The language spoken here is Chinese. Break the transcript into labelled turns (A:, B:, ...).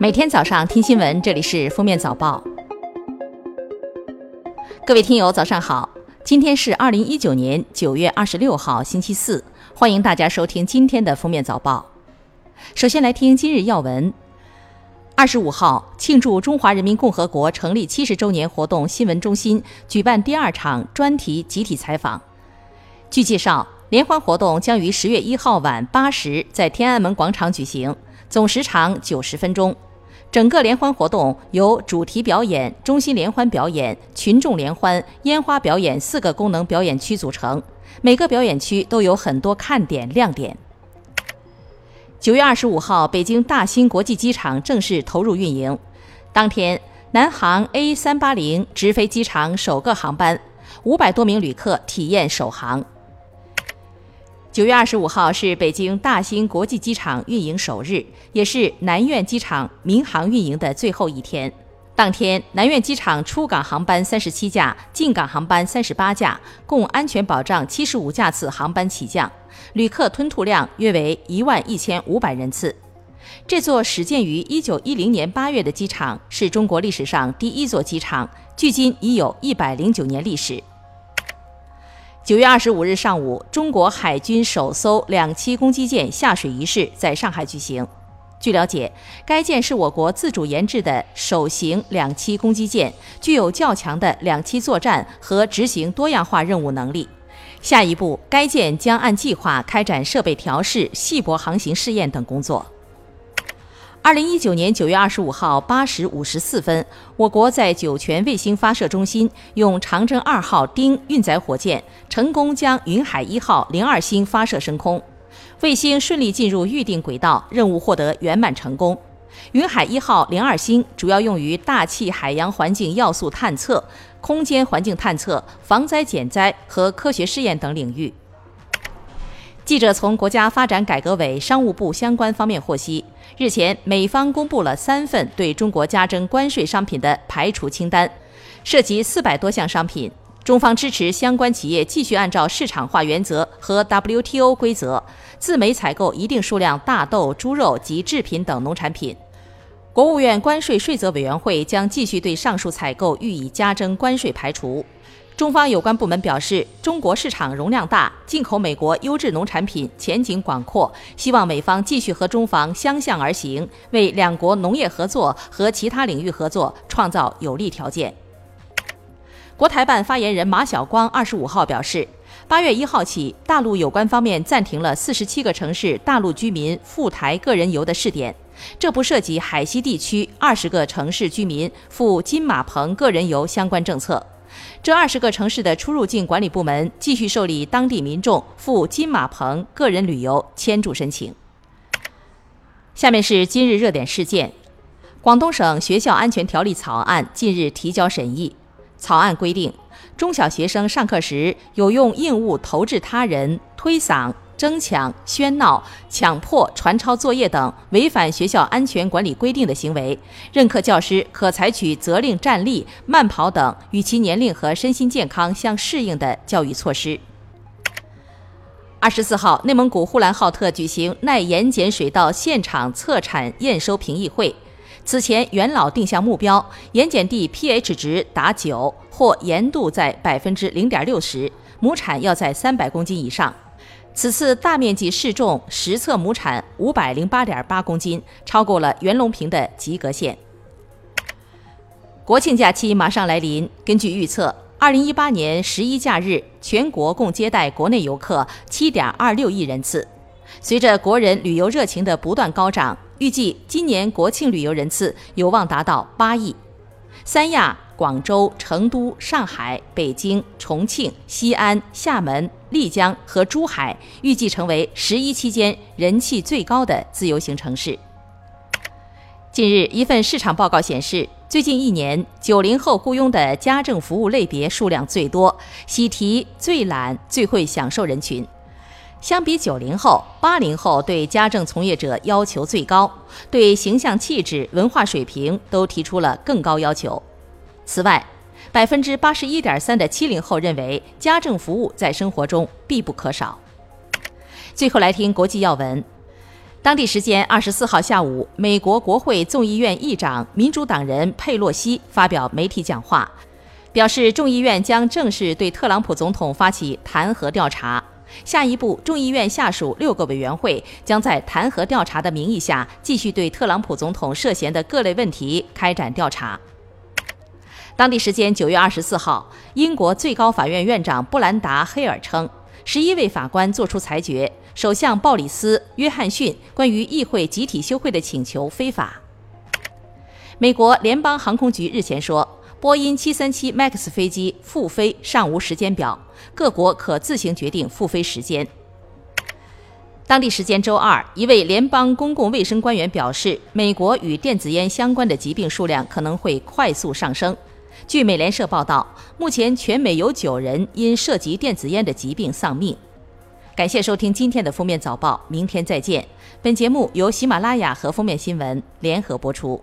A: 每天早上听新闻，这里是《封面早报》。各位听友，早上好！今天是二零一九年九月二十六号，星期四。欢迎大家收听今天的《封面早报》。首先来听今日要闻。二十五号，庆祝中华人民共和国成立七十周年活动新闻中心举办第二场专题集体采访。据介绍，联欢活动将于十月一号晚八时在天安门广场举行，总时长九十分钟。整个联欢活动由主题表演、中心联欢表演、群众联欢、烟花表演四个功能表演区组成，每个表演区都有很多看点亮点。九月二十五号，北京大兴国际机场正式投入运营。当天，南航 A 三八零直飞机场首个航班，五百多名旅客体验首航。九月二十五号是北京大兴国际机场运营首日，也是南苑机场民航运营的最后一天。当天，南苑机场出港航班三十七架，进港航班三十八架，共安全保障七十五架次航班起降，旅客吞吐量约为一万一千五百人次。这座始建于一九一零年八月的机场，是中国历史上第一座机场，距今已有一百零九年历史。九月二十五日上午，中国海军首艘两栖攻击舰下水仪式在上海举行。据了解，该舰是我国自主研制的首型两栖攻击舰，具有较强的两栖作战和执行多样化任务能力。下一步，该舰将按计划开展设备调试、细泊航行试验等工作。二零一九年九月二十五号八时五十四分，我国在酒泉卫星发射中心用长征二号丁运载火箭成功将云海一号零二星发射升空，卫星顺利进入预定轨道，任务获得圆满成功。云海一号零二星主要用于大气海洋环境要素探测、空间环境探测、防灾减灾和科学试验等领域。记者从国家发展改革委、商务部相关方面获悉，日前美方公布了三份对中国加征关税商品的排除清单，涉及四百多项商品。中方支持相关企业继续按照市场化原则和 WTO 规则，自美采购一定数量大豆、猪肉及制品等农产品。国务院关税税则委员会将继续对上述采购予以加征关税排除。中方有关部门表示，中国市场容量大，进口美国优质农产品前景广阔，希望美方继续和中方相向而行，为两国农业合作和其他领域合作创造有利条件。国台办发言人马晓光二十五号表示，八月一号起，大陆有关方面暂停了四十七个城市大陆居民赴台个人游的试点，这不涉及海西地区二十个城市居民赴金马棚个人游相关政策。这二十个城市的出入境管理部门继续受理当地民众赴金马棚个人旅游签注申请。下面是今日热点事件：广东省学校安全条例草案近日提交审议。草案规定，中小学生上课时有用硬物投掷他人、推搡。争抢、喧闹、强迫传抄作业等违反学校安全管理规定的行为，任课教师可采取责令站立、慢跑等与其年龄和身心健康相适应的教育措施。二十四号，内蒙古呼兰浩特举行耐盐碱水稻现场测产验收评议会。此前，元老定向目标，盐碱地 pH 值达九或盐度在百分之零点六十，亩产要在三百公斤以上。此次大面积试种实测亩产五百零八点八公斤，超过了袁隆平的及格线。国庆假期马上来临，根据预测，二零一八年十一假日全国共接待国内游客七点二六亿人次。随着国人旅游热情的不断高涨，预计今年国庆旅游人次有望达到八亿。三亚。广州、成都、上海、北京、重庆、西安、厦门、丽江和珠海预计成为十一期间人气最高的自由行城市。近日，一份市场报告显示，最近一年，九零后雇佣的家政服务类别数量最多，喜提最懒、最会享受人群。相比九零后，八零后对家政从业者要求最高，对形象气质、文化水平都提出了更高要求。此外，百分之八十一点三的七零后认为家政服务在生活中必不可少。最后来听国际要闻：当地时间二十四号下午，美国国会众议院议长民主党人佩洛西发表媒体讲话，表示众议院将正式对特朗普总统发起弹劾调查。下一步，众议院下属六个委员会将在弹劾调查的名义下，继续对特朗普总统涉嫌的各类问题开展调查。当地时间九月二十四号，英国最高法院院长布兰达·黑尔称，十一位法官作出裁决，首相鲍里斯·约翰逊关于议会集体休会的请求非法。美国联邦航空局日前说。波音737 MAX 飞机复飞尚无时间表，各国可自行决定复飞时间。当地时间周二，一位联邦公共卫生官员表示，美国与电子烟相关的疾病数量可能会快速上升。据美联社报道，目前全美有九人因涉及电子烟的疾病丧命。感谢收听今天的封面早报，明天再见。本节目由喜马拉雅和封面新闻联合播出。